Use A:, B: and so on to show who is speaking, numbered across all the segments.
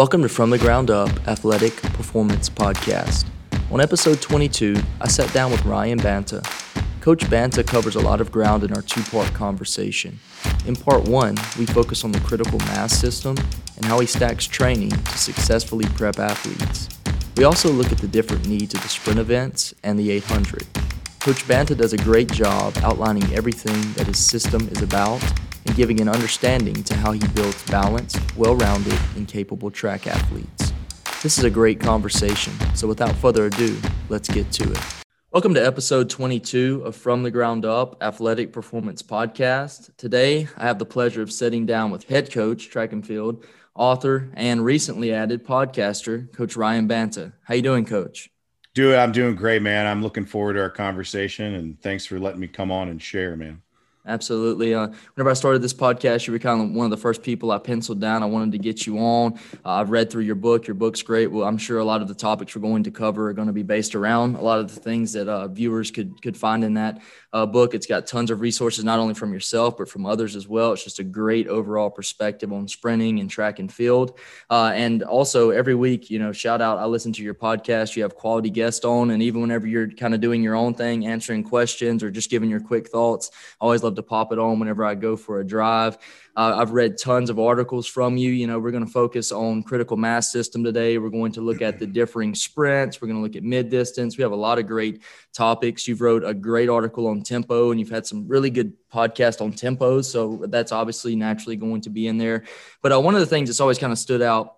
A: Welcome to From the Ground Up Athletic Performance Podcast. On episode 22, I sat down with Ryan Banta. Coach Banta covers a lot of ground in our two part conversation. In part one, we focus on the critical mass system and how he stacks training to successfully prep athletes. We also look at the different needs of the sprint events and the 800. Coach Banta does a great job outlining everything that his system is about and giving an understanding to how he builds balanced, well rounded, and capable track athletes. This is a great conversation, so without further ado, let's get to it. Welcome to episode 22 of From the Ground Up Athletic Performance Podcast. Today, I have the pleasure of sitting down with head coach, track and field, author, and recently added podcaster, Coach Ryan Banta. How you doing, Coach?
B: Dude, I'm doing great, man. I'm looking forward to our conversation, and thanks for letting me come on and share, man.
A: Absolutely. Uh, whenever I started this podcast, you were kind of one of the first people I penciled down. I wanted to get you on. Uh, I've read through your book. Your book's great. Well, I'm sure a lot of the topics we're going to cover are going to be based around a lot of the things that uh, viewers could could find in that uh, book. It's got tons of resources, not only from yourself but from others as well. It's just a great overall perspective on sprinting and track and field. Uh, and also every week, you know, shout out. I listen to your podcast. You have quality guests on, and even whenever you're kind of doing your own thing, answering questions or just giving your quick thoughts, I always love to pop it on whenever I go for a drive. Uh, I've read tons of articles from you. You know, we're going to focus on critical mass system today. We're going to look at the differing sprints. We're going to look at mid distance. We have a lot of great topics. You've wrote a great article on tempo, and you've had some really good podcast on tempos. So that's obviously naturally going to be in there. But uh, one of the things that's always kind of stood out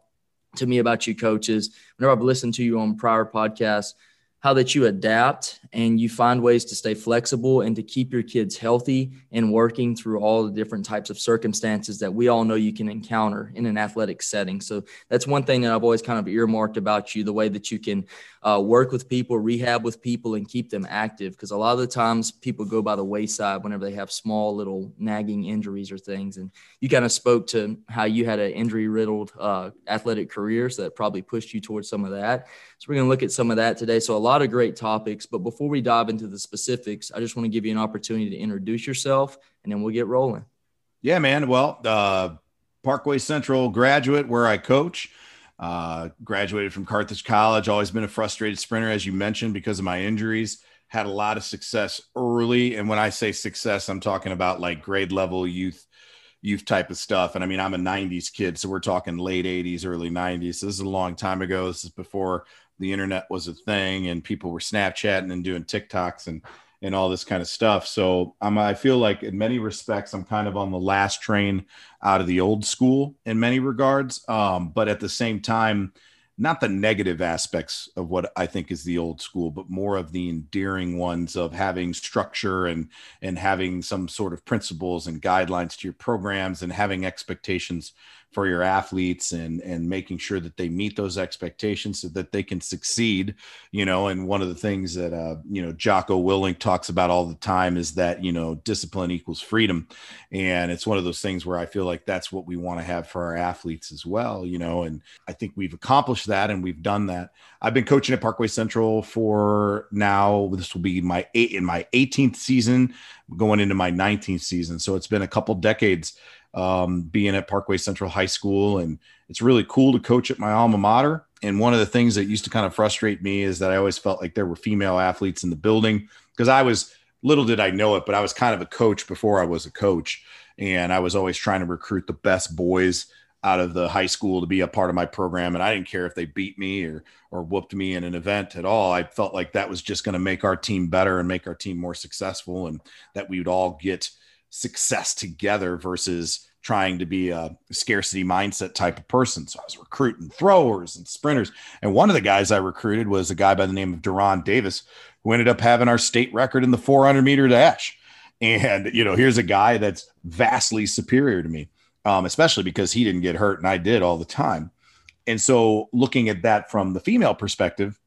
A: to me about you, coaches, whenever I've listened to you on prior podcasts how that you adapt and you find ways to stay flexible and to keep your kids healthy and working through all the different types of circumstances that we all know you can encounter in an athletic setting. So that's one thing that I've always kind of earmarked about you the way that you can uh, work with people, rehab with people, and keep them active. Because a lot of the times people go by the wayside whenever they have small little nagging injuries or things. And you kind of spoke to how you had an injury riddled uh, athletic career, so that probably pushed you towards some of that. So we're going to look at some of that today. So a lot of great topics, but before we dive into the specifics, I just want to give you an opportunity to introduce yourself, and then we'll get rolling.
B: Yeah, man. Well, uh, Parkway Central graduate, where I coach. Uh, graduated from Carthage College. Always been a frustrated sprinter, as you mentioned, because of my injuries. Had a lot of success early, and when I say success, I'm talking about like grade level youth youth type of stuff. And I mean, I'm a 90s kid, so we're talking late 80s, early 90s. So this is a long time ago. This is before the internet was a thing and people were Snapchatting and doing TikToks and and all this kind of stuff. So um, I feel like in many respects, I'm kind of on the last train out of the old school in many regards. Um, but at the same time, not the negative aspects of what I think is the old school, but more of the endearing ones of having structure and and having some sort of principles and guidelines to your programs and having expectations for your athletes and and making sure that they meet those expectations so that they can succeed you know and one of the things that uh you know jocko willink talks about all the time is that you know discipline equals freedom. And it's one of those things where i feel like that's what we want to have for our athletes as well you know and i think we've accomplished that and we've done that. I've been coaching at parkway central for now this will be my eight in my 18th season going into my 19th season. So it's been a couple decades um, being at Parkway Central High School. And it's really cool to coach at my alma mater. And one of the things that used to kind of frustrate me is that I always felt like there were female athletes in the building because I was, little did I know it, but I was kind of a coach before I was a coach. And I was always trying to recruit the best boys out of the high school to be a part of my program. And I didn't care if they beat me or, or whooped me in an event at all. I felt like that was just going to make our team better and make our team more successful and that we would all get – success together versus trying to be a scarcity mindset type of person. So I was recruiting throwers and sprinters. And one of the guys I recruited was a guy by the name of Duron Davis, who ended up having our state record in the 400 meter dash. And, you know, here's a guy that's vastly superior to me, um, especially because he didn't get hurt and I did all the time. And so looking at that from the female perspective,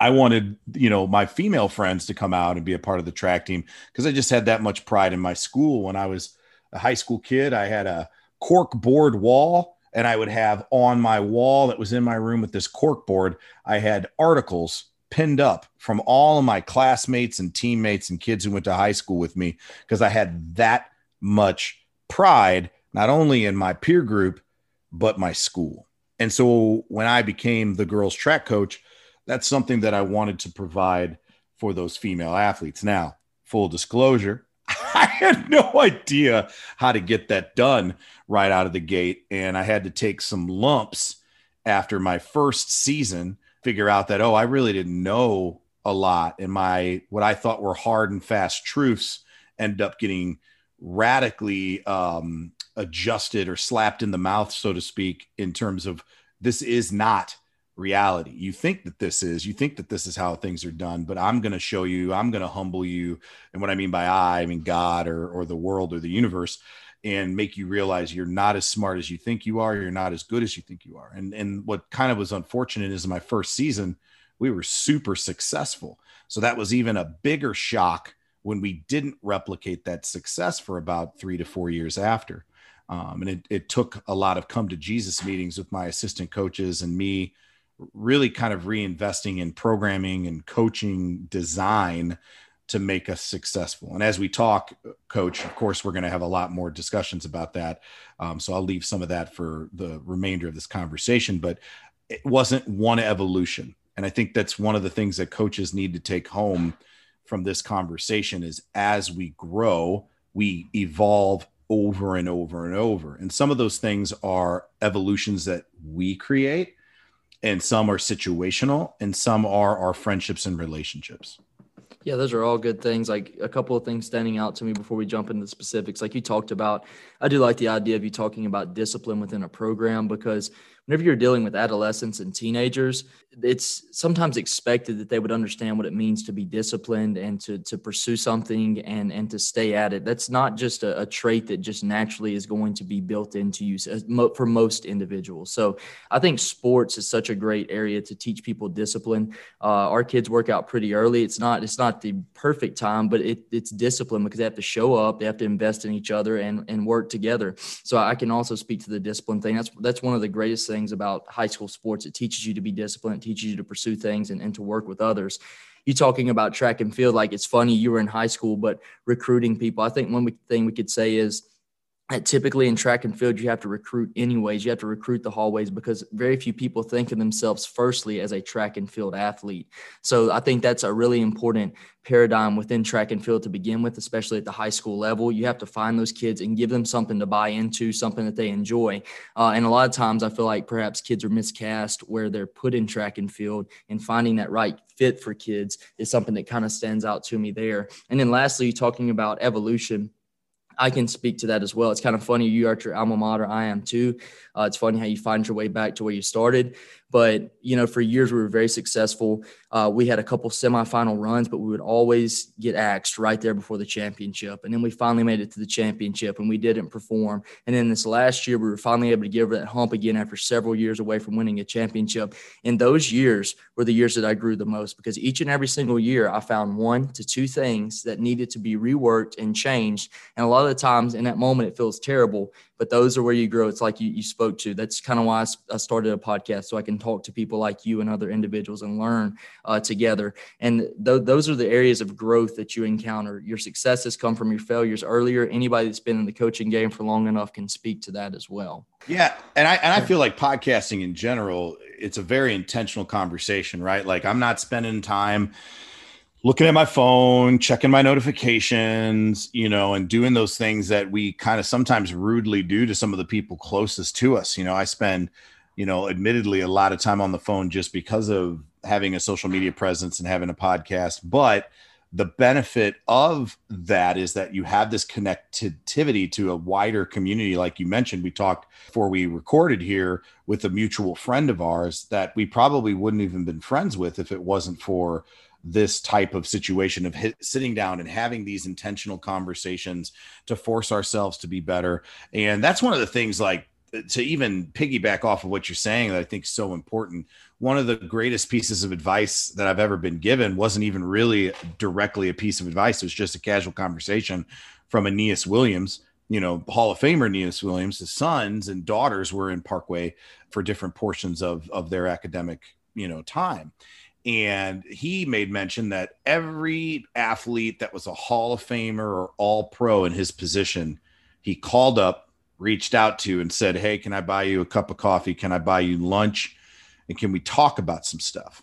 B: I wanted, you know, my female friends to come out and be a part of the track team because I just had that much pride in my school. When I was a high school kid, I had a cork board wall, and I would have on my wall that was in my room with this cork board, I had articles pinned up from all of my classmates and teammates and kids who went to high school with me because I had that much pride, not only in my peer group, but my school. And so when I became the girls track coach, that's something that I wanted to provide for those female athletes. Now, full disclosure, I had no idea how to get that done right out of the gate. And I had to take some lumps after my first season, figure out that, oh, I really didn't know a lot. And my, what I thought were hard and fast truths end up getting radically um, adjusted or slapped in the mouth, so to speak, in terms of this is not reality. You think that this is, you think that this is how things are done, but I'm going to show you, I'm going to humble you. And what I mean by I, I mean God or, or the world or the universe and make you realize you're not as smart as you think you are. You're not as good as you think you are. And, and what kind of was unfortunate is in my first season, we were super successful. So that was even a bigger shock when we didn't replicate that success for about three to four years after. Um, and it, it took a lot of come to Jesus meetings with my assistant coaches and me really kind of reinvesting in programming and coaching design to make us successful. And as we talk, coach, of course, we're going to have a lot more discussions about that. Um, so I'll leave some of that for the remainder of this conversation, but it wasn't one evolution. And I think that's one of the things that coaches need to take home from this conversation is as we grow, we evolve over and over and over. And some of those things are evolutions that we create, and some are situational, and some are our friendships and relationships.
A: Yeah, those are all good things. Like a couple of things standing out to me before we jump into the specifics. Like you talked about, I do like the idea of you talking about discipline within a program because whenever you're dealing with adolescents and teenagers, it's sometimes expected that they would understand what it means to be disciplined and to to pursue something and and to stay at it. That's not just a, a trait that just naturally is going to be built into you for most individuals. So I think sports is such a great area to teach people discipline. Uh, our kids work out pretty early. It's not it's not the perfect time, but it, it's discipline because they have to show up, they have to invest in each other and and work together. So I can also speak to the discipline thing. That's that's one of the greatest things about high school sports. It teaches you to be disciplined teaches you to pursue things and, and to work with others. You talking about track and field, like it's funny you were in high school, but recruiting people. I think one thing we could say is that typically in track and field you have to recruit anyways. You have to recruit the hallways because very few people think of themselves firstly as a track and field athlete. So i think that's a really important paradigm within track and field to begin with especially at the high school level. You have to find those kids and give them something to buy into something that they enjoy. Uh, and a lot of times i feel like perhaps kids are miscast where they're put in track and field and finding that right fit for kids is something that kind of stands out to me there. And then lastly talking about evolution I can speak to that as well. It's kind of funny. You are at your alma mater. I am too. Uh, it's funny how you find your way back to where you started. But, you know, for years we were very successful. Uh, we had a couple semifinal runs, but we would always get axed right there before the championship. And then we finally made it to the championship and we didn't perform. And then this last year, we were finally able to get over that hump again after several years away from winning a championship. And those years were the years that I grew the most because each and every single year I found one to two things that needed to be reworked and changed. And a lot of the times in that moment, it feels terrible but those are where you grow. It's like you, you spoke to. That's kind of why I, started a podcast so I can talk to people like you and other individuals and learn uh, together. And th- those are the areas of growth that you encounter. Your successes come from your failures earlier. Anybody that's been in the coaching game for long enough can speak to that as well.
B: Yeah, and I and I feel like podcasting in general, it's a very intentional conversation, right? Like I'm not spending time looking at my phone, checking my notifications, you know, and doing those things that we kind of sometimes rudely do to some of the people closest to us. You know, I spend, you know, admittedly a lot of time on the phone just because of having a social media presence and having a podcast, but the benefit of that is that you have this connectivity to a wider community like you mentioned we talked before we recorded here with a mutual friend of ours that we probably wouldn't even been friends with if it wasn't for this type of situation of hit, sitting down and having these intentional conversations to force ourselves to be better. And that's one of the things like to even piggyback off of what you're saying that I think is so important. One of the greatest pieces of advice that I've ever been given wasn't even really directly a piece of advice. It was just a casual conversation from Aeneas Williams, you know, Hall of Famer Aeneas Williams. His sons and daughters were in Parkway for different portions of, of their academic, you know, time and he made mention that every athlete that was a Hall of Famer or All Pro in his position, he called up reached out to and said, Hey, can I buy you a cup of coffee? Can I buy you lunch? And can we talk about some stuff?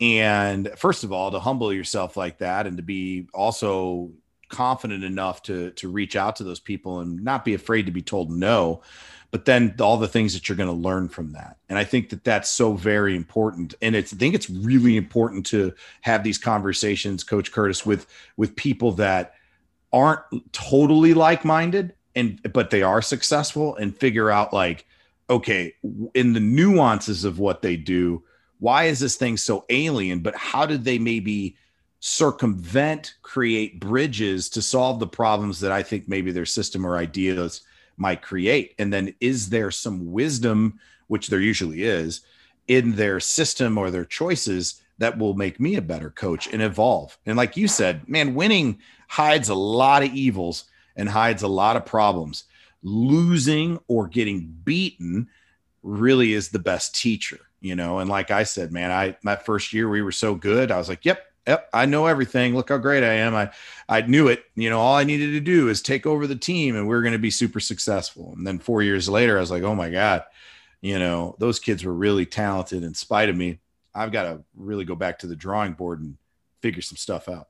B: And first of all, to humble yourself like that and to be also confident enough to to reach out to those people and not be afraid to be told no but then all the things that you're going to learn from that and i think that that's so very important and it's i think it's really important to have these conversations coach curtis with with people that aren't totally like-minded and but they are successful and figure out like okay in the nuances of what they do why is this thing so alien? But how did they maybe circumvent create bridges to solve the problems that i think maybe their system or ideas might create? And then is there some wisdom which there usually is in their system or their choices that will make me a better coach and evolve? And like you said man winning hides a lot of evils and hides a lot of problems. Losing or getting beaten really is the best teacher, you know. And like I said, man, I my first year we were so good. I was like, yep, yep, I know everything. Look how great I am. I I knew it. You know, all I needed to do is take over the team and we are going to be super successful. And then 4 years later, I was like, "Oh my god, you know, those kids were really talented in spite of me. I've got to really go back to the drawing board and figure some stuff out."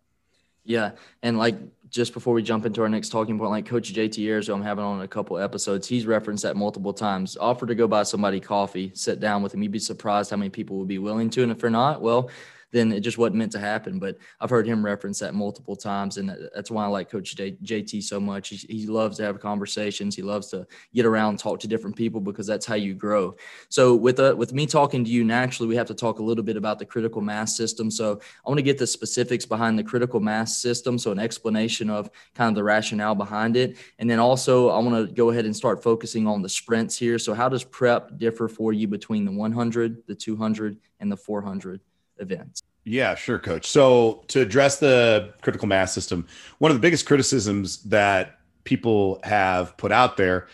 A: Yeah, and like just before we jump into our next talking point, like Coach JT Ayers, who I'm having on a couple episodes, he's referenced that multiple times. Offer to go buy somebody coffee, sit down with him. You'd be surprised how many people would be willing to, and if they're not, well, then it just wasn't meant to happen. But I've heard him reference that multiple times, and that's why I like Coach J- JT so much. He, he loves to have conversations. He loves to get around, talk to different people because that's how you grow. So with uh, with me talking to you, naturally we have to talk a little bit about the critical mass system. So I want to get the specifics behind the critical mass system, so an explanation of kind of the rationale behind it, and then also I want to go ahead and start focusing on the sprints here. So how does prep differ for you between the 100, the 200, and the 400? Events.
B: Yeah, sure, coach. So, to address the critical mass system, one of the biggest criticisms that people have put out there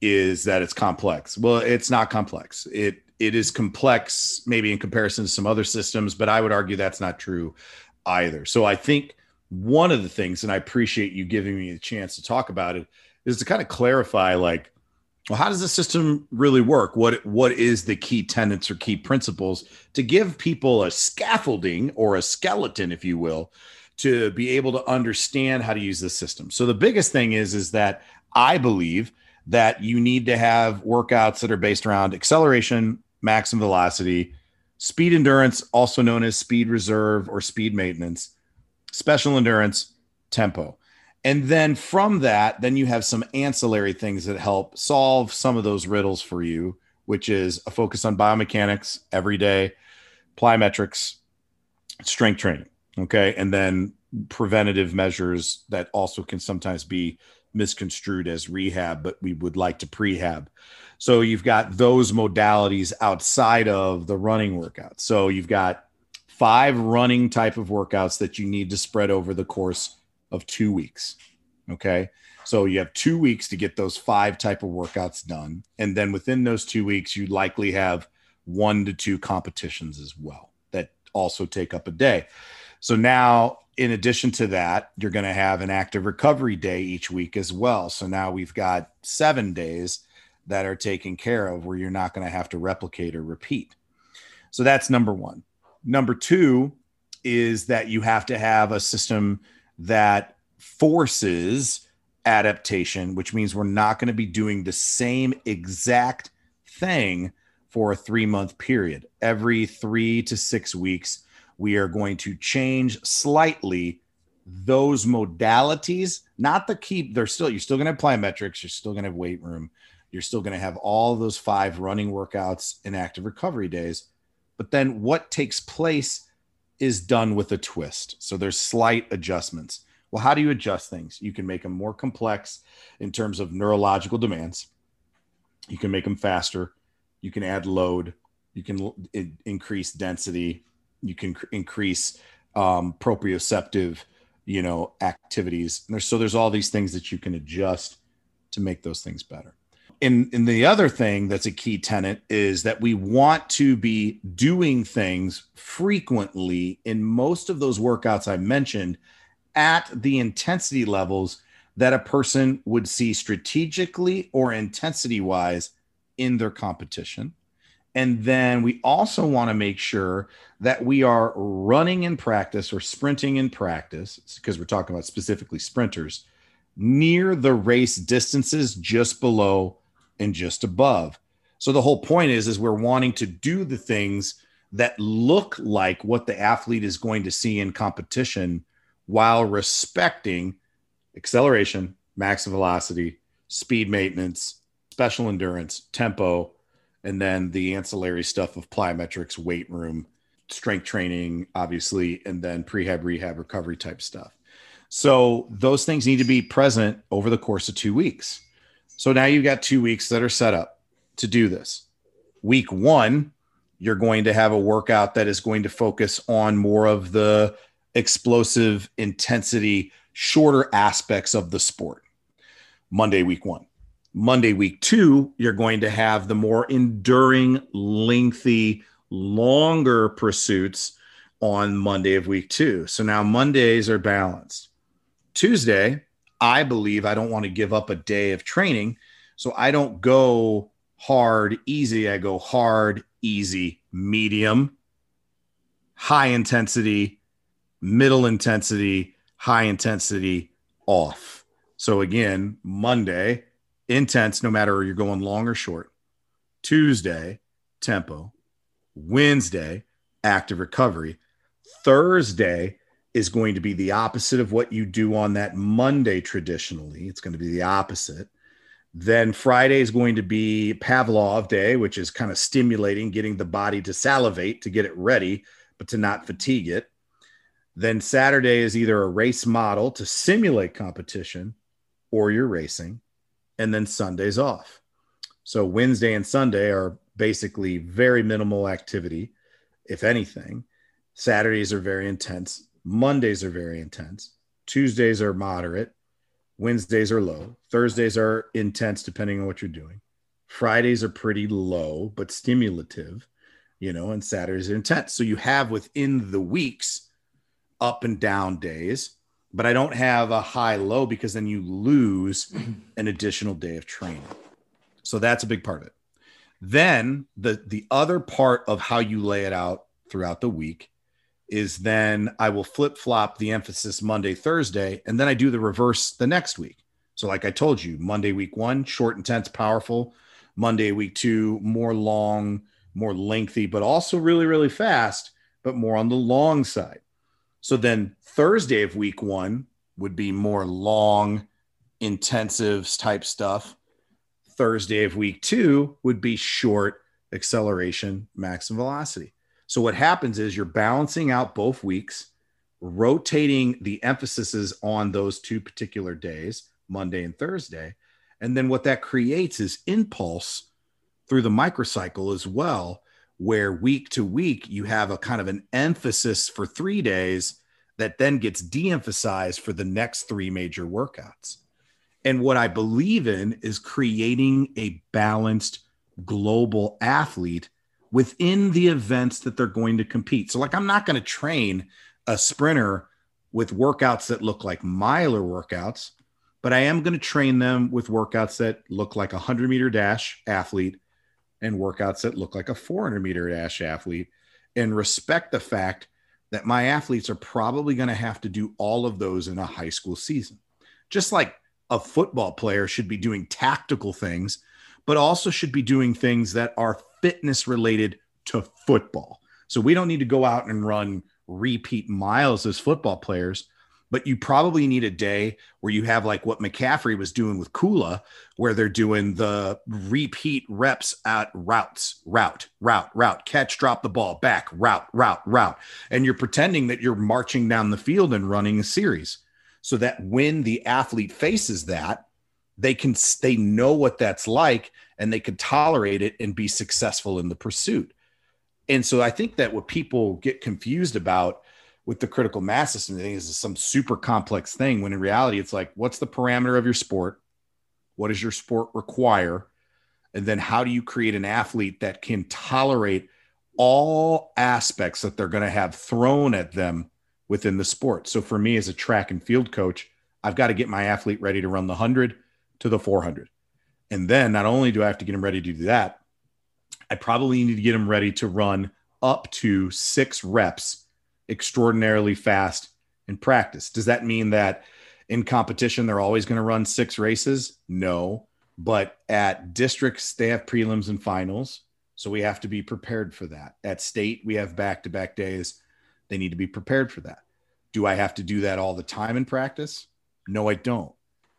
B: is that it's complex. Well, it's not complex. It it is complex maybe in comparison to some other systems, but I would argue that's not true either. So, I think one of the things and I appreciate you giving me a chance to talk about it is to kind of clarify like well, how does the system really work? What what is the key tenets or key principles to give people a scaffolding or a skeleton, if you will, to be able to understand how to use the system? So the biggest thing is is that I believe that you need to have workouts that are based around acceleration, maximum velocity, speed endurance, also known as speed reserve or speed maintenance, special endurance, tempo. And then from that, then you have some ancillary things that help solve some of those riddles for you, which is a focus on biomechanics every day, plyometrics, strength training. Okay. And then preventative measures that also can sometimes be misconstrued as rehab, but we would like to prehab. So you've got those modalities outside of the running workout. So you've got five running type of workouts that you need to spread over the course of two weeks. Okay. So you have two weeks to get those five type of workouts done. And then within those two weeks, you likely have one to two competitions as well that also take up a day. So now, in addition to that, you're going to have an active recovery day each week as well. So now we've got seven days that are taken care of where you're not going to have to replicate or repeat. So that's number one. Number two is that you have to have a system that forces adaptation, which means we're not going to be doing the same exact thing for a three month period. Every three to six weeks, we are going to change slightly those modalities, not the key. They're still, you're still going to have plyometrics, you're still going to have weight room, you're still going to have all those five running workouts and active recovery days. But then what takes place is done with a twist. So there's slight adjustments. Well, how do you adjust things? You can make them more complex in terms of neurological demands. You can make them faster. You can add load. You can increase density. You can cr- increase um, proprioceptive, you know, activities. And there's, so there's all these things that you can adjust to make those things better and, and the other thing that's a key tenet is that we want to be doing things frequently in most of those workouts I mentioned at the intensity levels that a person would see strategically or intensity wise in their competition. And then we also want to make sure that we are running in practice or sprinting in practice, because we're talking about specifically sprinters, near the race distances just below and just above. So the whole point is is we're wanting to do the things that look like what the athlete is going to see in competition while respecting acceleration, max velocity, speed maintenance, special endurance, tempo, and then the ancillary stuff of plyometrics, weight room, strength training, obviously, and then prehab, rehab, recovery type stuff. So those things need to be present over the course of two weeks. So now you've got two weeks that are set up to do this. Week one, you're going to have a workout that is going to focus on more of the explosive intensity, shorter aspects of the sport. Monday, week one. Monday, week two, you're going to have the more enduring, lengthy, longer pursuits on Monday of week two. So now Mondays are balanced. Tuesday, I believe I don't want to give up a day of training. So I don't go hard, easy. I go hard, easy, medium, high intensity, middle intensity, high intensity, off. So again, Monday, intense, no matter you're going long or short. Tuesday, tempo. Wednesday, active recovery. Thursday is going to be the opposite of what you do on that Monday traditionally. It's going to be the opposite. Then Friday is going to be Pavlov day, which is kind of stimulating, getting the body to salivate to get it ready, but to not fatigue it. Then Saturday is either a race model to simulate competition or you're racing. And then Sunday's off. So Wednesday and Sunday are basically very minimal activity, if anything. Saturdays are very intense. Mondays are very intense. Tuesdays are moderate. Wednesdays are low. Thursdays are intense, depending on what you're doing. Fridays are pretty low, but stimulative, you know, and Saturdays are intense. So you have within the weeks up and down days, but I don't have a high low because then you lose an additional day of training. So that's a big part of it. Then the the other part of how you lay it out throughout the week is then I will flip flop the emphasis Monday, Thursday, and then I do the reverse the next week. So, like I told you, Monday, week one, short, intense, powerful. Monday, week two, more long, more lengthy, but also really, really fast, but more on the long side. So then Thursday of week one would be more long, intensive type stuff. Thursday of week two would be short acceleration, maximum velocity. So what happens is you're balancing out both weeks, rotating the emphases on those two particular days, Monday and Thursday. And then what that creates is impulse through the microcycle as well, where week to week you have a kind of an emphasis for three days that then gets de emphasized for the next three major workouts. And what I believe in is creating a balanced global athlete within the events that they're going to compete. So, like, I'm not going to train a sprinter with workouts that look like miler workouts, but I am going to train them with workouts that look like a 100 meter dash athlete and workouts that look like a 400 meter dash athlete and respect the fact that my athletes are probably going to have to do all of those in a high school season. Just like a football player should be doing tactical things, but also should be doing things that are fitness related to football. So we don't need to go out and run repeat miles as football players, but you probably need a day where you have like what McCaffrey was doing with Kula, where they're doing the repeat reps at routes, route, route, route, catch, drop the ball, back, route, route, route. And you're pretending that you're marching down the field and running a series so that when the athlete faces that, they can they know what that's like and they can tolerate it and be successful in the pursuit. And so I think that what people get confused about with the critical mass system thing is some super complex thing when in reality it's like what's the parameter of your sport? What does your sport require? And then how do you create an athlete that can tolerate all aspects that they're going to have thrown at them within the sport? So for me as a track and field coach, I've got to get my athlete ready to run the 100 to the 400. And then not only do I have to get them ready to do that, I probably need to get them ready to run up to six reps extraordinarily fast in practice. Does that mean that in competition they're always going to run six races? No. But at districts, they have prelims and finals. So we have to be prepared for that. At state, we have back to back days. They need to be prepared for that. Do I have to do that all the time in practice? No, I don't.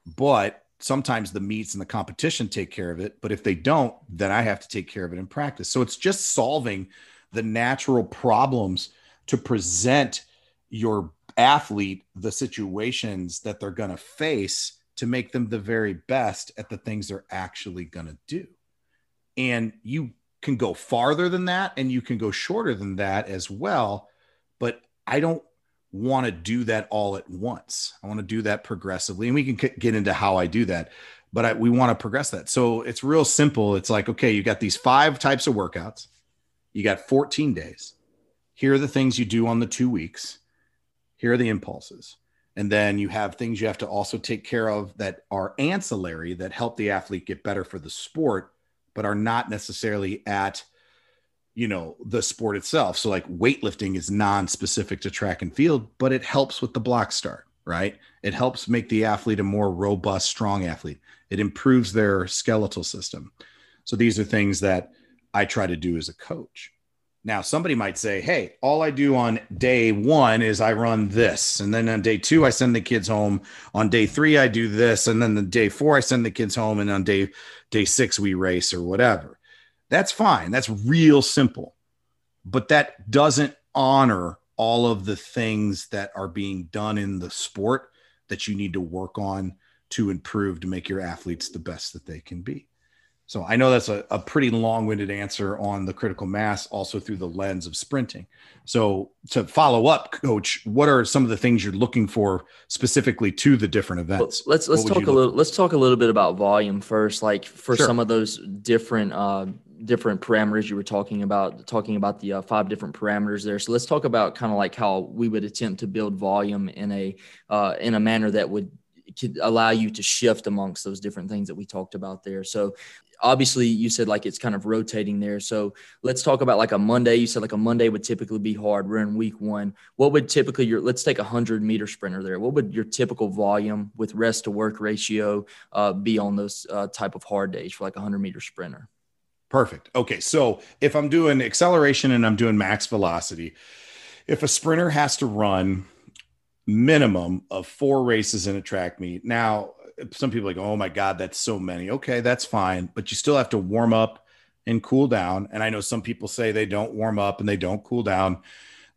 B: But sometimes the meets and the competition take care of it. But if they don't, then I have to take care of it in practice. So it's just solving the natural problems to present your athlete the situations that they're going to face to make them the very best at the things they're actually going to do. And you can go farther than that and you can go shorter than that as well. But I don't want to do that all at once. I want to do that progressively. And we can get into how I do that, but I, we want to progress that. So it's real simple. It's like, okay, you got these five types of workouts, you got 14 days. Here are the things you do on the two weeks. Here are the impulses. And then you have things you have to also take care of that are ancillary that help the athlete get better for the sport, but are not necessarily at you know the sport itself. So like weightlifting is non-specific to track and field but it helps with the block start right? It helps make the athlete a more robust strong athlete. It improves their skeletal system. So these are things that i try to do as a coach. Now somebody might say hey all i do on day one is i run this and then on day two i send the kids home. On day three i do this and then the day four i send the kids home and on day day six we race or whatever that's fine. That's real simple. But that doesn't honor all of the things that are being done in the sport that you need to work on to improve to make your athletes the best that they can be. So I know that's a, a pretty long-winded answer on the critical mass, also through the lens of sprinting. So to follow up, coach, what are some of the things you're looking for specifically to the different events?
A: Well, let's let's talk a little. For? Let's talk a little bit about volume first. Like for sure. some of those different uh, different parameters. You were talking about talking about the uh, five different parameters there. So let's talk about kind of like how we would attempt to build volume in a uh, in a manner that would allow you to shift amongst those different things that we talked about there. So obviously you said like it's kind of rotating there. So let's talk about like a monday. You said like a monday would typically be hard. We're in week one. What would typically your let's take a 100 meter sprinter there. What would your typical volume with rest to work ratio uh, be on those uh, type of hard days for like a 100 meter sprinter
B: Perfect. Okay. So if I'm doing acceleration and I'm doing max velocity, if a sprinter has to run minimum of four races in a track meet, now some people like, oh my God, that's so many. Okay, that's fine. But you still have to warm up and cool down. And I know some people say they don't warm up and they don't cool down.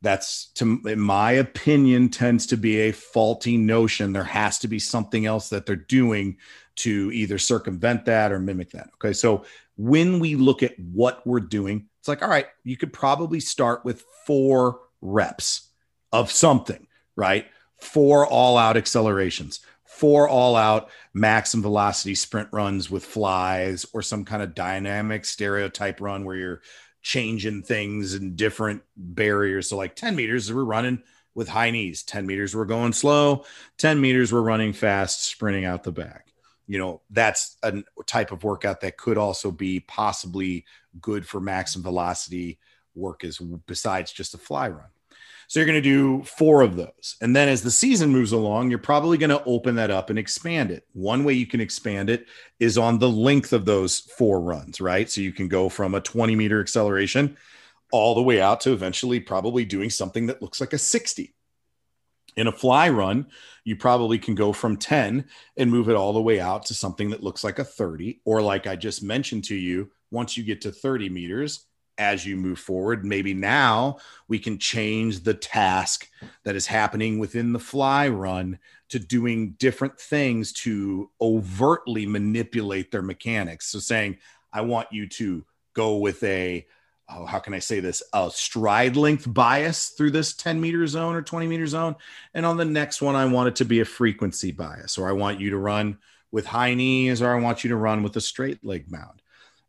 B: That's to in my opinion tends to be a faulty notion. There has to be something else that they're doing to either circumvent that or mimic that. Okay. So when we look at what we're doing, it's like, all right, you could probably start with four reps of something, right? Four all out accelerations, four all out maximum velocity sprint runs with flies, or some kind of dynamic stereotype run where you're changing things and different barriers. So, like 10 meters, we're running with high knees, 10 meters, we're going slow, 10 meters, we're running fast, sprinting out the back you know that's a type of workout that could also be possibly good for maximum velocity work as besides just a fly run. So you're going to do four of those. And then as the season moves along you're probably going to open that up and expand it. One way you can expand it is on the length of those four runs right? So you can go from a 20 meter acceleration all the way out to eventually probably doing something that looks like a 60 in a fly run, you probably can go from 10 and move it all the way out to something that looks like a 30. Or, like I just mentioned to you, once you get to 30 meters, as you move forward, maybe now we can change the task that is happening within the fly run to doing different things to overtly manipulate their mechanics. So, saying, I want you to go with a oh, how can I say this, a stride length bias through this 10 meter zone or 20 meter zone. And on the next one, I want it to be a frequency bias, or I want you to run with high knees, or I want you to run with a straight leg mound.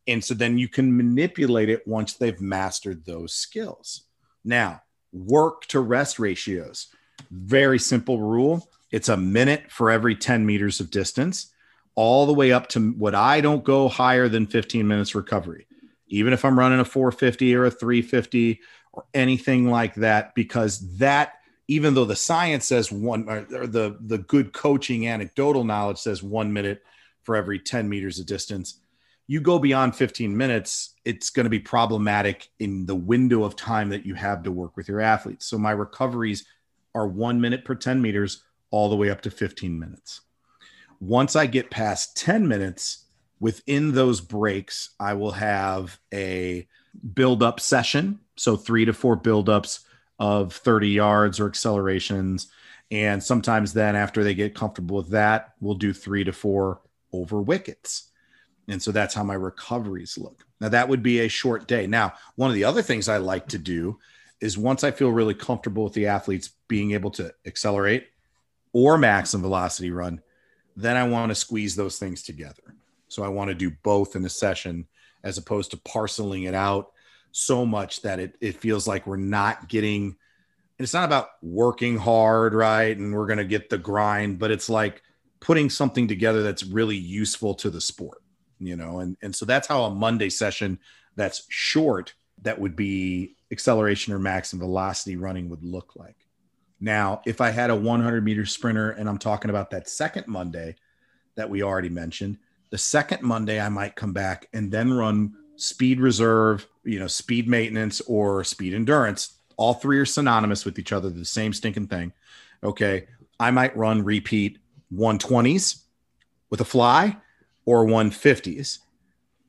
B: And so then you can manipulate it once they've mastered those skills. Now, work to rest ratios. Very simple rule. It's a minute for every 10 meters of distance, all the way up to what I don't go higher than 15 minutes recovery, even if I'm running a 450 or a 350 or anything like that, because that, even though the science says one or the, the good coaching anecdotal knowledge says one minute for every 10 meters of distance, you go beyond 15 minutes, it's going to be problematic in the window of time that you have to work with your athletes. So my recoveries are one minute per 10 meters all the way up to 15 minutes. Once I get past 10 minutes, within those breaks, I will have a build up session. So three to four build ups of 30 yards or accelerations. And sometimes then, after they get comfortable with that, we'll do three to four over wickets. And so that's how my recoveries look. Now, that would be a short day. Now, one of the other things I like to do is once I feel really comfortable with the athletes being able to accelerate or maximum velocity run, then I want to squeeze those things together. So I want to do both in a session as opposed to parceling it out so much that it, it feels like we're not getting it's not about working hard, right? And we're going to get the grind, but it's like putting something together that's really useful to the sport you know, and, and so that's how a Monday session that's short that would be acceleration or maximum velocity running would look like. Now, if I had a 100 meter sprinter and I'm talking about that second Monday that we already mentioned, the second Monday I might come back and then run speed reserve, you know, speed maintenance or speed endurance. All three are synonymous with each other, the same stinking thing. Okay. I might run repeat 120s with a fly or 150s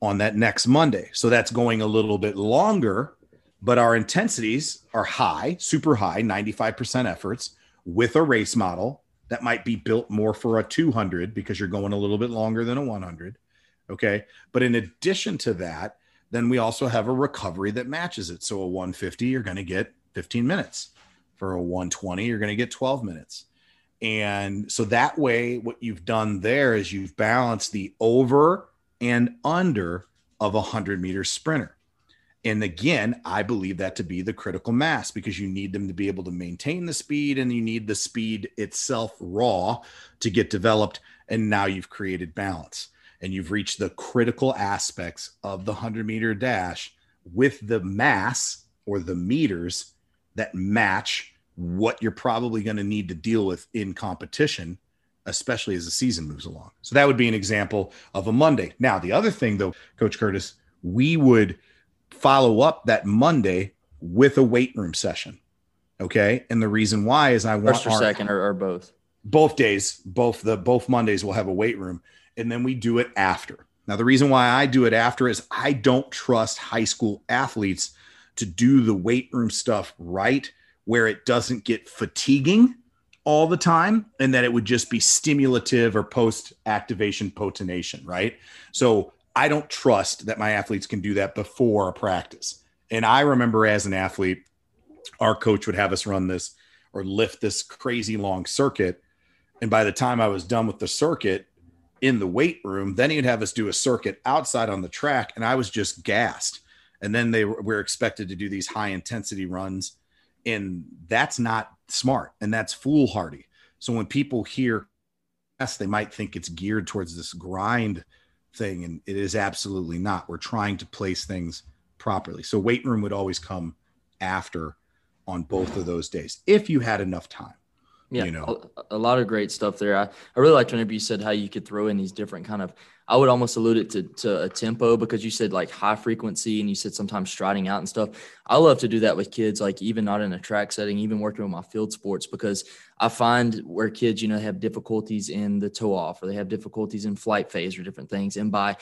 B: on that next Monday. So that's going a little bit longer, but our intensities are high, super high, 95% efforts with a race model that might be built more for a 200 because you're going a little bit longer than a 100. Okay. But in addition to that, then we also have a recovery that matches it. So a 150, you're going to get 15 minutes. For a 120, you're going to get 12 minutes. And so that way, what you've done there is you've balanced the over and under of a 100 meter sprinter. And again, I believe that to be the critical mass because you need them to be able to maintain the speed and you need the speed itself raw to get developed. And now you've created balance and you've reached the critical aspects of the 100 meter dash with the mass or the meters that match what you're probably going to need to deal with in competition, especially as the season moves along. So that would be an example of a Monday. Now, the other thing, though, Coach Curtis, we would follow up that Monday with a weight room session. Okay. And the reason why is I want
A: first or our, second or, or both.
B: Both days, both the both Mondays will have a weight room, and then we do it after. Now, the reason why I do it after is I don't trust high school athletes to do the weight room stuff right where it doesn't get fatiguing all the time and that it would just be stimulative or post activation potentiation, right? So I don't trust that my athletes can do that before a practice. And I remember as an athlete, our coach would have us run this or lift this crazy long circuit. And by the time I was done with the circuit in the weight room, then he'd have us do a circuit outside on the track. And I was just gassed. And then they were, were expected to do these high intensity runs and that's not smart and that's foolhardy so when people hear yes they might think it's geared towards this grind thing and it is absolutely not we're trying to place things properly so weight room would always come after on both of those days if you had enough time
A: yeah, you know, a, a, lot of great stuff there. I, I really liked whenever you said how you could throw in these different kind of. I would almost allude it to, to a tempo because you said like high frequency and you said sometimes striding out and stuff. I love to do that with kids, like even not in a track setting, even working with my field sports because I find where kids, you know, have difficulties in the toe off or they have difficulties in flight phase or different things, and by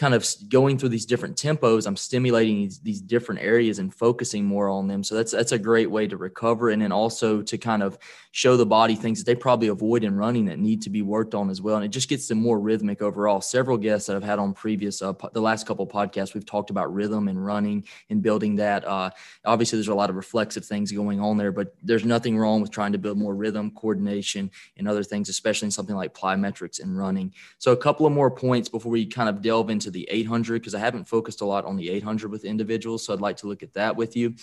A: kind of going through these different tempos i'm stimulating these, these different areas and focusing more on them. So that's that's a great way to recover and then also to kind of show the body things that they probably avoid in running that need to be worked on as well. And it just gets them more rhythmic overall. Several guests that i've had on previous uh, the last couple podcasts we've talked about rhythm and running and building that uh, obviously there's a lot of reflexive things going on there but there's nothing wrong with trying to build more rhythm coordination and other things especially in something like plyometrics and running. So a couple of more points before we kind of delve into into the 800 because I haven't focused a lot on the 800 with individuals. So I'd like to look at that with you.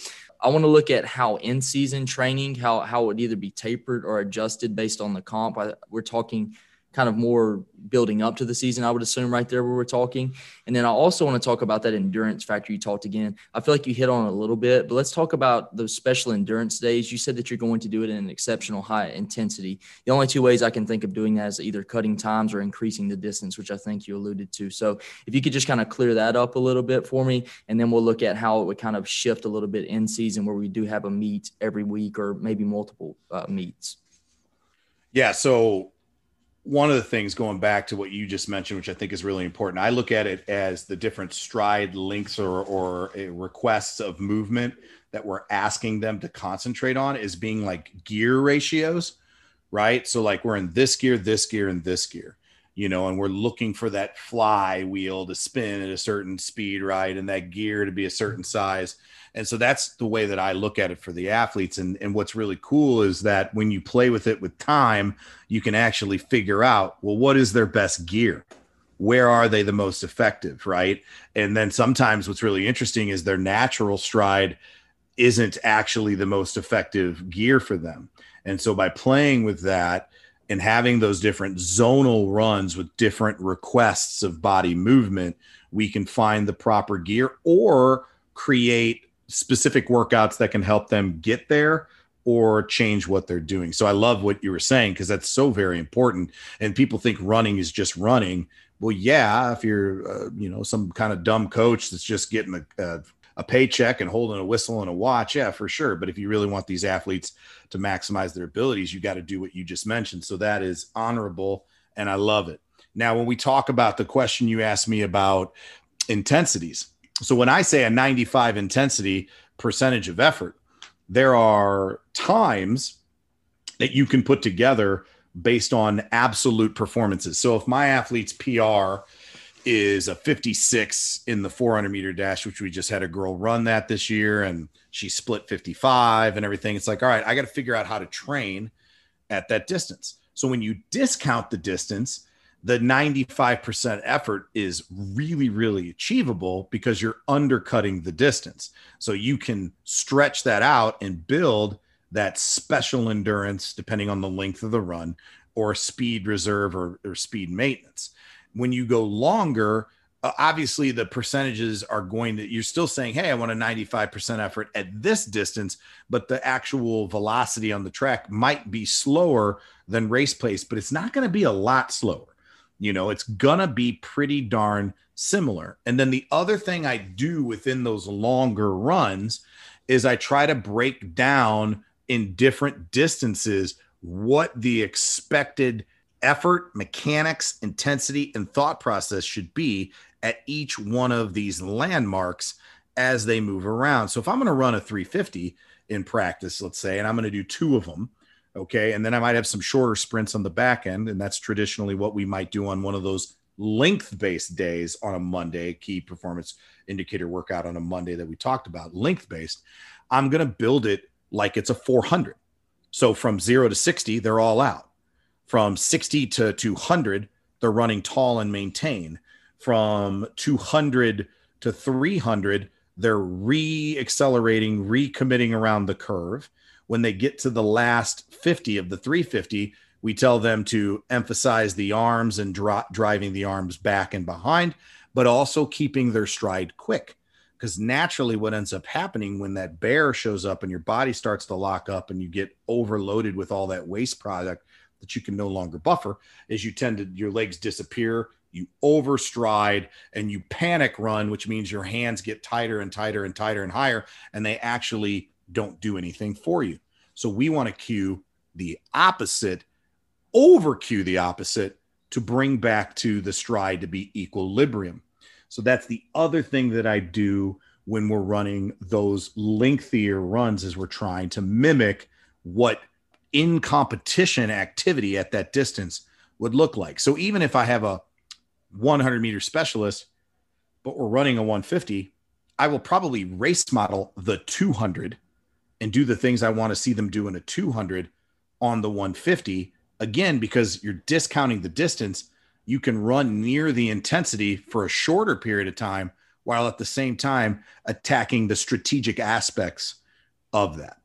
A: I want to look at how in season training, how, how it would either be tapered or adjusted based on the comp. I, we're talking kind of more building up to the season, I would assume, right there where we're talking. And then I also want to talk about that endurance factor you talked again. I feel like you hit on a little bit, but let's talk about those special endurance days. You said that you're going to do it in an exceptional high intensity. The only two ways I can think of doing that is either cutting times or increasing the distance, which I think you alluded to. So if you could just kind of clear that up a little bit for me, and then we'll look at how it would kind of shift a little bit in season where we do have a meet every week or maybe multiple uh, meets.
B: Yeah. So one of the things going back to what you just mentioned, which I think is really important, I look at it as the different stride lengths or, or eh, requests of movement that we're asking them to concentrate on is being like gear ratios, right? So, like, we're in this gear, this gear, and this gear, you know, and we're looking for that flywheel to spin at a certain speed, right? And that gear to be a certain size. And so that's the way that I look at it for the athletes. And, and what's really cool is that when you play with it with time, you can actually figure out, well, what is their best gear? Where are they the most effective? Right. And then sometimes what's really interesting is their natural stride isn't actually the most effective gear for them. And so by playing with that, and having those different zonal runs with different requests of body movement, we can find the proper gear or create specific workouts that can help them get there or change what they're doing. So I love what you were saying because that's so very important. And people think running is just running. Well, yeah, if you're, uh, you know, some kind of dumb coach that's just getting a, a, a paycheck and holding a whistle and a watch, yeah, for sure. But if you really want these athletes to maximize their abilities, you got to do what you just mentioned. So that is honorable, and I love it. Now, when we talk about the question you asked me about intensities, so when I say a 95 intensity percentage of effort, there are times that you can put together based on absolute performances. So if my athlete's PR is a 56 in the 400 meter dash, which we just had a girl run that this year and she split 55 and everything, it's like, all right, I got to figure out how to train at that distance. So when you discount the distance, the 95% effort is really, really achievable because you're undercutting the distance. So you can stretch that out and build that special endurance depending on the length of the run or speed reserve or, or speed maintenance. When you go longer, uh, obviously the percentages are going to, you're still saying, hey, I want a 95% effort at this distance, but the actual velocity on the track might be slower than race pace, but it's not going to be a lot slower you know, it's gonna be pretty darn similar. And then the other thing I do within those longer runs is I try to break down in different distances what the expected effort, mechanics, intensity, and thought process should be at each one of these landmarks as they move around. So if I'm going to run a 350 in practice, let's say, and I'm going to do two of them, Okay. And then I might have some shorter sprints on the back end. And that's traditionally what we might do on one of those length based days on a Monday, key performance indicator workout on a Monday that we talked about, length based. I'm going to build it like it's a 400. So from zero to 60, they're all out. From 60 to 200, they're running tall and maintain. From 200 to 300, they're re accelerating, recommitting around the curve when they get to the last 50 of the 350, we tell them to emphasize the arms and dro- driving the arms back and behind, but also keeping their stride quick. Because naturally, what ends up happening when that bear shows up and your body starts to lock up and you get overloaded with all that waste product that you can no longer buffer is you tend to your legs disappear you overstride and you panic run which means your hands get tighter and tighter and tighter and higher and they actually don't do anything for you. So we want to cue the opposite, over cue the opposite to bring back to the stride to be equilibrium. So that's the other thing that I do when we're running those lengthier runs is we're trying to mimic what in competition activity at that distance would look like. So even if I have a 100 meter specialist, but we're running a 150, I will probably race model the 200 and do the things I want to see them do in a 200 on the 150 again because you're discounting the distance you can run near the intensity for a shorter period of time while at the same time attacking the strategic aspects of that.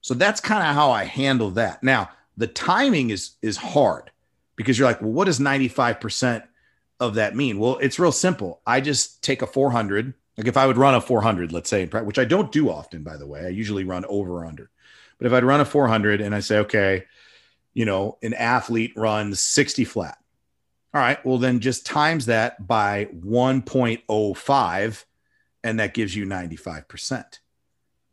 B: So that's kind of how I handle that. Now, the timing is is hard because you're like, well, what does 95% of that mean? Well, it's real simple. I just take a 400, like if I would run a 400, let's say, which I don't do often, by the way, I usually run over or under. But if I'd run a 400 and I say, okay, you know, an athlete runs 60 flat. All right, well, then just times that by 1.05, and that gives you 95%.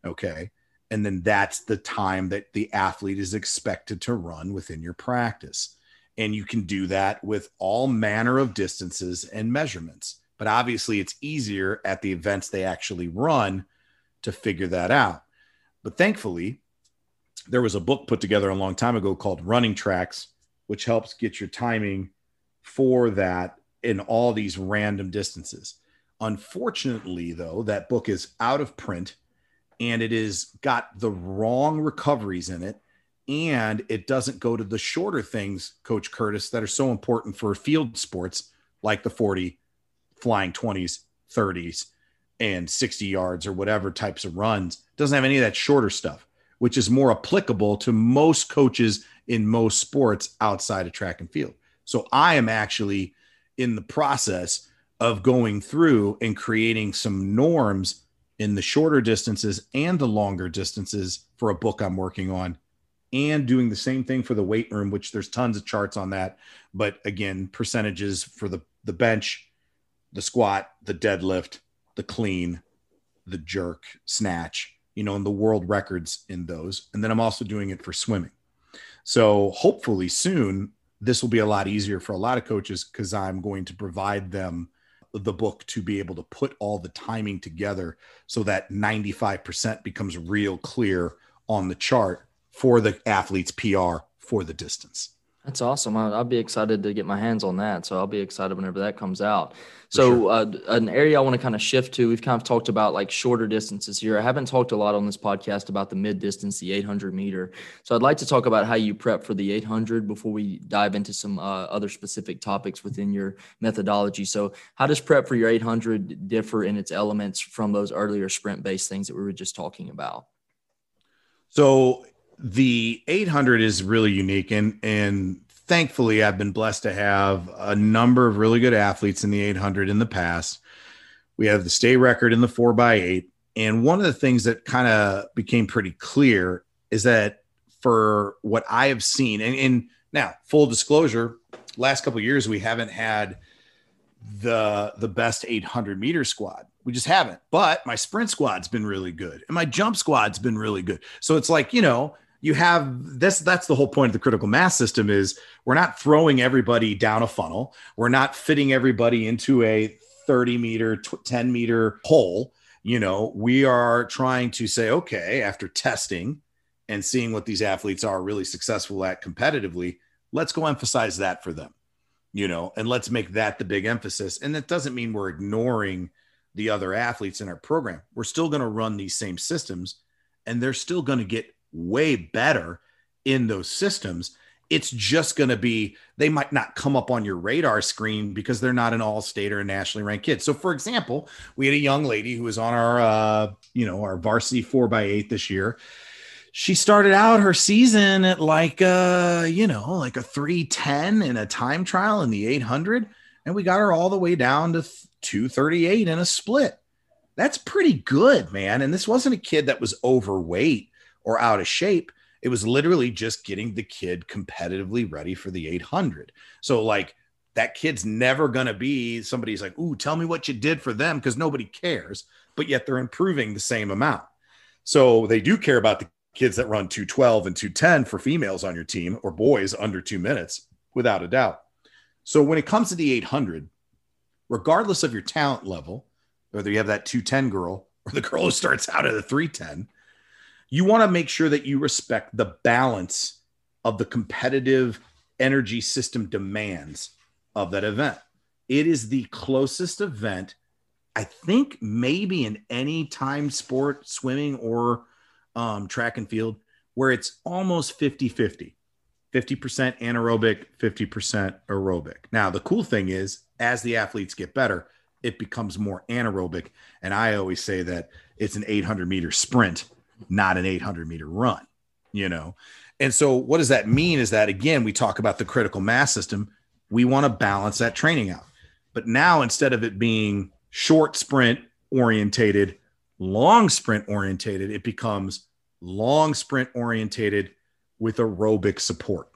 B: Okay. And then that's the time that the athlete is expected to run within your practice. And you can do that with all manner of distances and measurements. But obviously, it's easier at the events they actually run to figure that out. But thankfully, there was a book put together a long time ago called Running Tracks, which helps get your timing for that in all these random distances. Unfortunately, though, that book is out of print and it is got the wrong recoveries in it and it doesn't go to the shorter things coach curtis that are so important for field sports like the 40 flying 20s 30s and 60 yards or whatever types of runs. Doesn't have any of that shorter stuff which is more applicable to most coaches in most sports outside of track and field. So i am actually in the process of going through and creating some norms in the shorter distances and the longer distances for a book I'm working on and doing the same thing for the weight room which there's tons of charts on that. But again percentages for the the bench the squat the deadlift the clean the jerk snatch you know and the world records in those. And then I'm also doing it for swimming. So hopefully soon this will be a lot easier for a lot of coaches cuz I'm going to provide them the book to be able to put all the timing together so that 95% becomes real clear on the chart for the athlete's PR for the distance.
A: That's awesome. I'll, I'll, be excited to get my hands on that. So I'll be excited whenever that comes out. So sure. uh, an area I want to kind of shift to, we've kind of talked about like shorter distances here. I haven't talked a lot on this podcast about the mid distance, the 800 meter. So I'd like to talk about how you prep for the 800 before we dive into some uh, other specific topics within your methodology. So how does prep for your 800 differ in its elements from those earlier sprint based things that we were just talking about?
B: So the 800 is really unique and and thankfully I've been blessed to have a number of really good athletes in the 800 in the past. We have the state record in the 4 by 8 and one of the things that kind of became pretty clear is that for what I have seen and, and now full disclosure last couple years we haven't had the the best 800 meter squad we just haven't but my sprint squad's been really good and my jump squad's been really good so it's like you know you have this that's the whole point of the critical mass system is we're not throwing everybody down a funnel. We're not fitting everybody into a 30 meter 10 meter hole. You know we are trying to say okay after testing and seeing what these athletes are really successful at competitively let's go emphasize that for them you know and let's make that the big emphasis. And that doesn't mean we're ignoring the other athletes in our program. We're still going to run these same systems and they're still going to get way better in those systems. It's just going to be, they might not come up on your radar screen because they're not an all state or a nationally ranked kid. So, for example, we had a young lady who was on our, uh, you know, our varsity four by eight this year. She started out her season at like, uh, you know, like a 310 in a time trial in the 800. And we got her all the way down to 238 in a split. That's pretty good, man. And this wasn't a kid that was overweight or out of shape. It was literally just getting the kid competitively ready for the 800. So, like, that kid's never going to be somebody's like, Ooh, tell me what you did for them because nobody cares, but yet they're improving the same amount. So, they do care about the kids that run 212 and 210 for females on your team or boys under two minutes, without a doubt. So, when it comes to the 800, regardless of your talent level, whether you have that 210 girl or the girl who starts out at a 310, you want to make sure that you respect the balance of the competitive energy system demands of that event. It is the closest event, I think, maybe in any time sport, swimming or um, track and field, where it's almost 50 50. 50% anaerobic, 50% aerobic. Now, the cool thing is, as the athletes get better, it becomes more anaerobic. And I always say that it's an 800 meter sprint, not an 800 meter run, you know? And so, what does that mean? Is that again, we talk about the critical mass system, we want to balance that training out. But now, instead of it being short sprint orientated, long sprint orientated, it becomes long sprint orientated with aerobic support.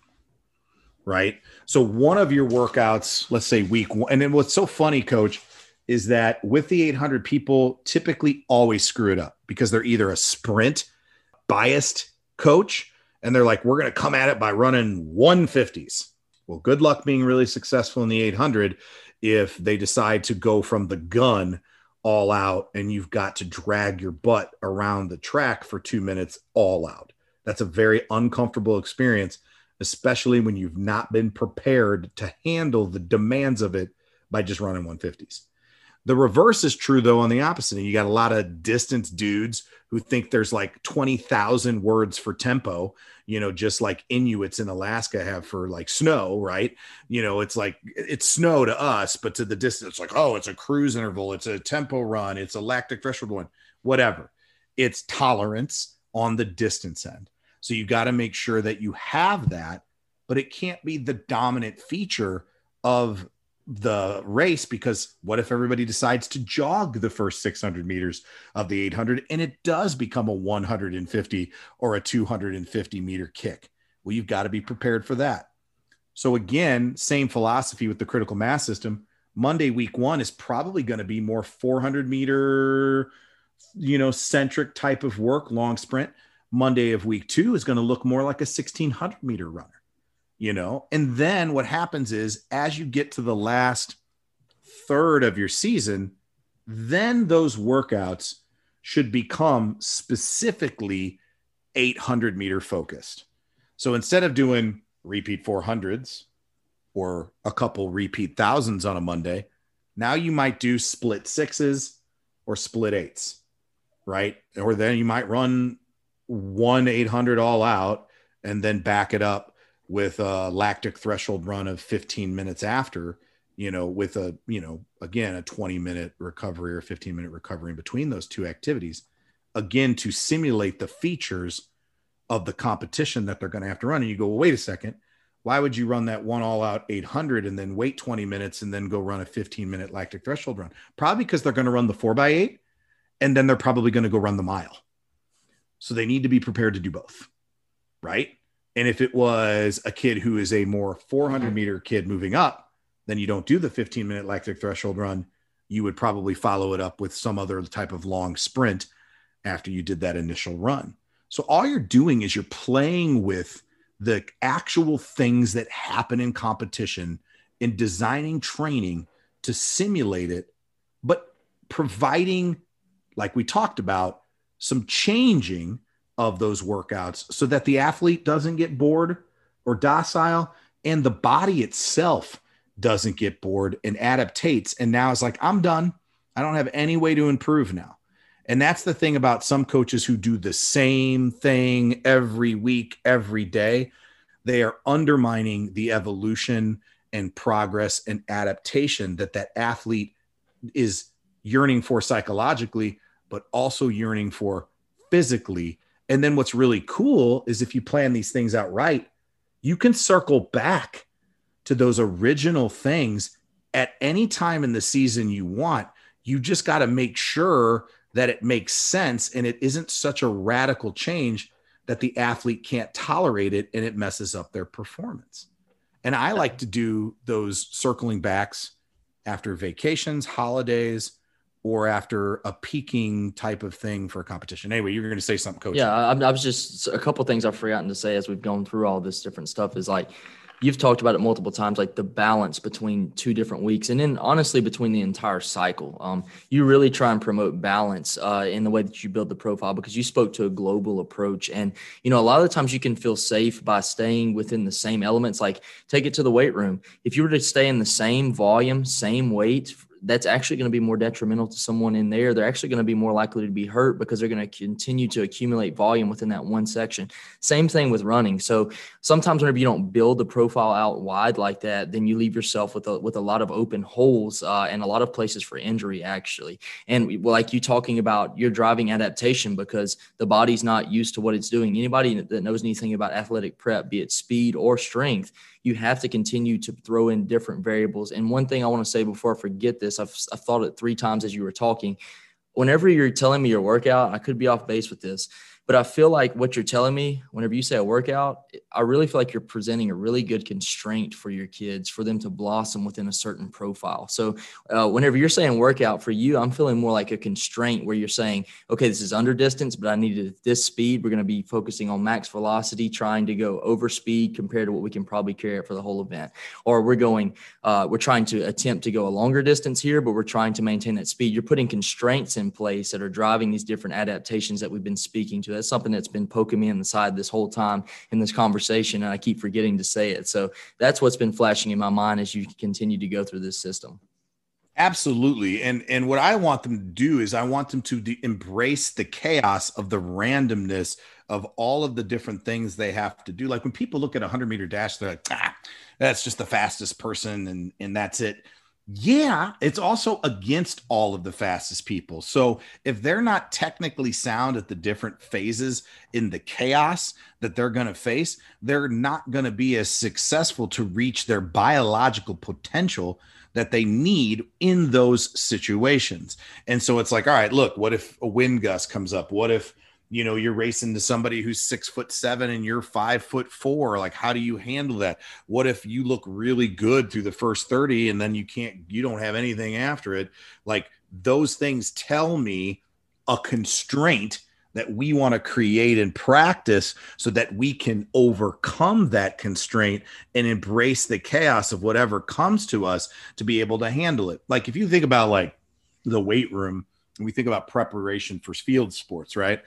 B: Right. So, one of your workouts, let's say week one, and then what's so funny, coach, is that with the 800 people typically always screw it up because they're either a sprint biased coach and they're like, we're going to come at it by running 150s. Well, good luck being really successful in the 800 if they decide to go from the gun all out and you've got to drag your butt around the track for two minutes all out. That's a very uncomfortable experience, especially when you've not been prepared to handle the demands of it by just running 150s. The reverse is true though on the opposite. And you got a lot of distance dudes who think there's like 20,000 words for tempo, you know, just like Inuits in Alaska have for like snow, right? You know, it's like it's snow to us, but to the distance, it's like, oh, it's a cruise interval, it's a tempo run, it's a lactic threshold one, whatever. It's tolerance on the distance end. So you got to make sure that you have that, but it can't be the dominant feature of the race because what if everybody decides to jog the first 600 meters of the 800 and it does become a 150 or a 250 meter kick? Well, you've got to be prepared for that. So, again, same philosophy with the critical mass system. Monday, week one is probably going to be more 400 meter, you know, centric type of work, long sprint. Monday of week two is going to look more like a 1600 meter runner you know? And then what happens is as you get to the last third of your season then those workouts should become specifically 800 meter focused. So instead of doing repeat 400s or a couple repeat thousands on a monday now you might do split sixes or split eights right? Or then you might run one 800 all out and then back it up with a lactic threshold run of 15 minutes after, you know, with a, you know, again, a 20 minute recovery or 15 minute recovery in between those two activities, again, to simulate the features of the competition that they're going to have to run. And you go, well, wait a second. Why would you run that one all out 800 and then wait 20 minutes and then go run a 15 minute lactic threshold run? Probably because they're going to run the four by eight and then they're probably going to go run the mile. So they need to be prepared to do both. Right. And if it was a kid who is a more 400 meter kid moving up, then you don't do the 15 minute lactic threshold run. You would probably follow it up with some other type of long sprint after you did that initial run. So all you're doing is you're playing with the actual things that happen in competition in designing training to simulate it, but providing, like we talked about, some changing of those workouts so that the athlete doesn't get bored or docile and the body itself doesn't get bored and adaptates. And now it's like, I'm done. I don't have any way to improve now. And that's the thing about some coaches who do the same thing every week, every day. They are undermining the evolution and progress and adaptation that that athlete is yearning for psychologically, but also yearning for physically and then what's really cool is if you plan these things out right, you can circle back to those original things at any time in the season you want. You just got to make sure that it makes sense and it isn't such a radical change that the athlete can't tolerate it and it messes up their performance. And I like to do those circling backs after vacations, holidays, or after a peaking type of thing for a competition. Anyway, you're going to say something, coach.
A: Yeah, I, I was just a couple things I've forgotten to say as we've gone through all this different stuff is like you've talked about it multiple times, like the balance between two different weeks, and then honestly between the entire cycle. Um, you really try and promote balance uh, in the way that you build the profile because you spoke to a global approach, and you know a lot of the times you can feel safe by staying within the same elements. Like take it to the weight room. If you were to stay in the same volume, same weight that's actually going to be more detrimental to someone in there. They're actually going to be more likely to be hurt because they're going to continue to accumulate volume within that one section. Same thing with running. So sometimes whenever you don't build the profile out wide like that, then you leave yourself with a, with a lot of open holes uh, and a lot of places for injury actually. And like you talking about your driving adaptation because the body's not used to what it's doing. Anybody that knows anything about athletic prep, be it speed or strength, you have to continue to throw in different variables. And one thing I want to say before I forget this, I've, I've thought it three times as you were talking. Whenever you're telling me your workout, I could be off base with this but I feel like what you're telling me, whenever you say a workout, I really feel like you're presenting a really good constraint for your kids for them to blossom within a certain profile. So, uh, whenever you're saying workout for you, I'm feeling more like a constraint where you're saying, okay, this is under distance, but I need needed this speed. We're going to be focusing on max velocity, trying to go over speed compared to what we can probably carry for the whole event. Or we're going, uh, we're trying to attempt to go a longer distance here, but we're trying to maintain that speed. You're putting constraints in place that are driving these different adaptations that we've been speaking to that's something that's been poking me in the side this whole time in this conversation, and I keep forgetting to say it. So that's what's been flashing in my mind as you continue to go through this system.
B: Absolutely. And and what I want them to do is I want them to de- embrace the chaos of the randomness of all of the different things they have to do. Like when people look at a 100 meter dash, they're like, ah, that's just the fastest person and and that's it yeah, it's also against all of the fastest people. So if they're not technically sound at the different phases in the chaos that they're going to face, they're not going to be as successful to reach their biological potential that they need in those situations. And so it's like, all right, look, what if a wind gust comes up? What if you know you're racing to somebody who's six foot seven and you're five foot four like how do you handle that? What if you look really good through the first 30 and then you can't you don't have anything after it? Like those things tell me a constraint that we want to create and practice so that we can overcome that constraint and embrace the chaos of whatever comes to us to be able to handle it. Like if you think about like the weight room we think about preparation for field sports right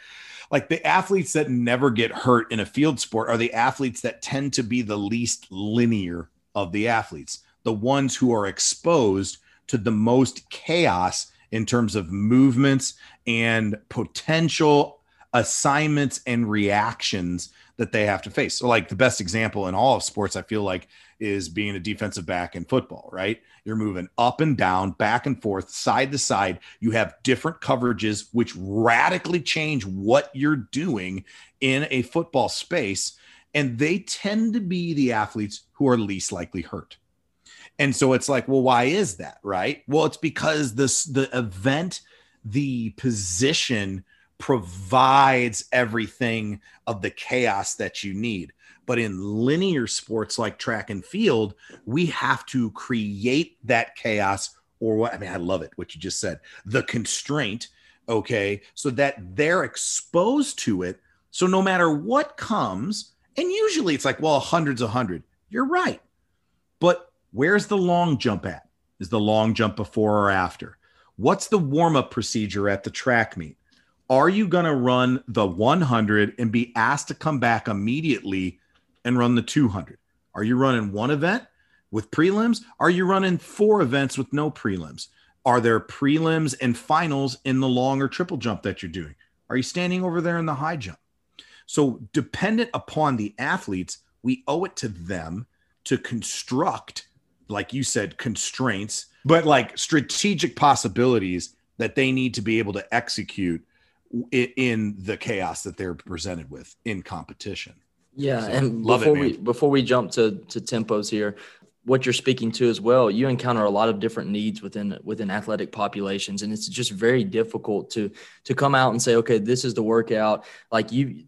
B: like the athletes that never get hurt in a field sport are the athletes that tend to be the least linear of the athletes, the ones who are exposed to the most chaos in terms of movements and potential assignments and reactions that they have to face. So, like the best example in all of sports, I feel like is being a defensive back in football, right? You're moving up and down, back and forth, side to side. You have different coverages, which radically change what you're doing in a football space. And they tend to be the athletes who are least likely hurt. And so it's like, well, why is that? Right. Well, it's because this the event, the position provides everything of the chaos that you need. But in linear sports like track and field, we have to create that chaos or what I mean, I love it, what you just said, the constraint, okay, so that they're exposed to it. So no matter what comes, and usually it's like, well, hundreds of hundred. You're right. But where's the long jump at? Is the long jump before or after? What's the warm up procedure at the track meet? Are you going to run the 100 and be asked to come back immediately and run the 200? Are you running one event with prelims? Are you running four events with no prelims? Are there prelims and finals in the long or triple jump that you're doing? Are you standing over there in the high jump? So, dependent upon the athletes, we owe it to them to construct, like you said, constraints, but like strategic possibilities that they need to be able to execute in the chaos that they're presented with in competition.
A: Yeah, so, and before it, we before we jump to to tempos here, what you're speaking to as well, you encounter a lot of different needs within within athletic populations, and it's just very difficult to to come out and say, okay, this is the workout. Like you,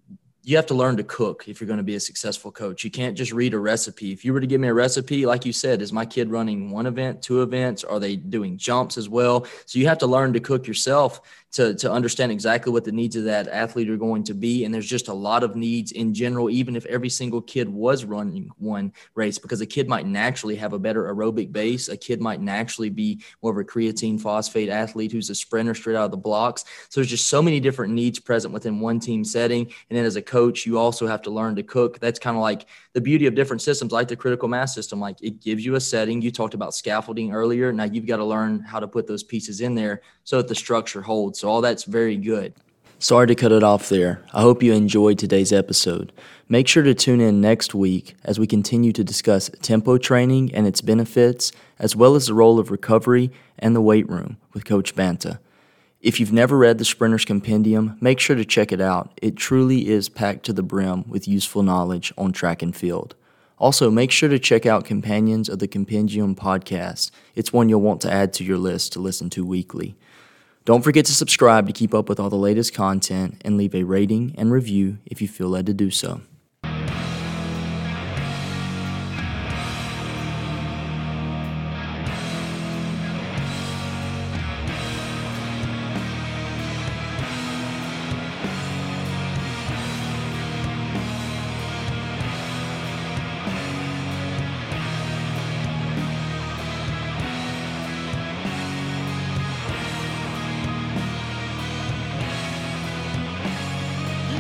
A: you have to learn to cook if you're going to be a successful coach. You can't just read a recipe. If you were to give me a recipe, like you said, is my kid running one event, two events? Are they doing jumps as well? So you have to learn to cook yourself to, to understand exactly what the needs of that athlete are going to be. And there's just a lot of needs in general, even if every single kid was running one race, because a kid might naturally have a better aerobic base. A kid might naturally be more of a creatine phosphate athlete who's a sprinter straight out of the blocks. So there's just so many different needs present within one team setting. And then as a coach, you also have to learn to cook. That's kind of like the beauty of different systems, like the critical mass system. Like it gives you a setting. You talked about scaffolding earlier. Now you've got to learn how to put those pieces in there so that the structure holds. So all that's very good. Sorry to cut it off there. I hope you enjoyed today's episode. Make sure to tune in next week as we continue to discuss tempo training and its benefits, as well as the role of recovery and the weight room with Coach Banta. If you've never read the Sprinter's Compendium, make sure to check it out. It truly is packed to the brim with useful knowledge on track and field. Also, make sure to check out Companions of the Compendium podcast. It's one you'll want to add to your list to listen to weekly. Don't forget to subscribe to keep up with all the latest content and leave a rating and review if you feel led to do so.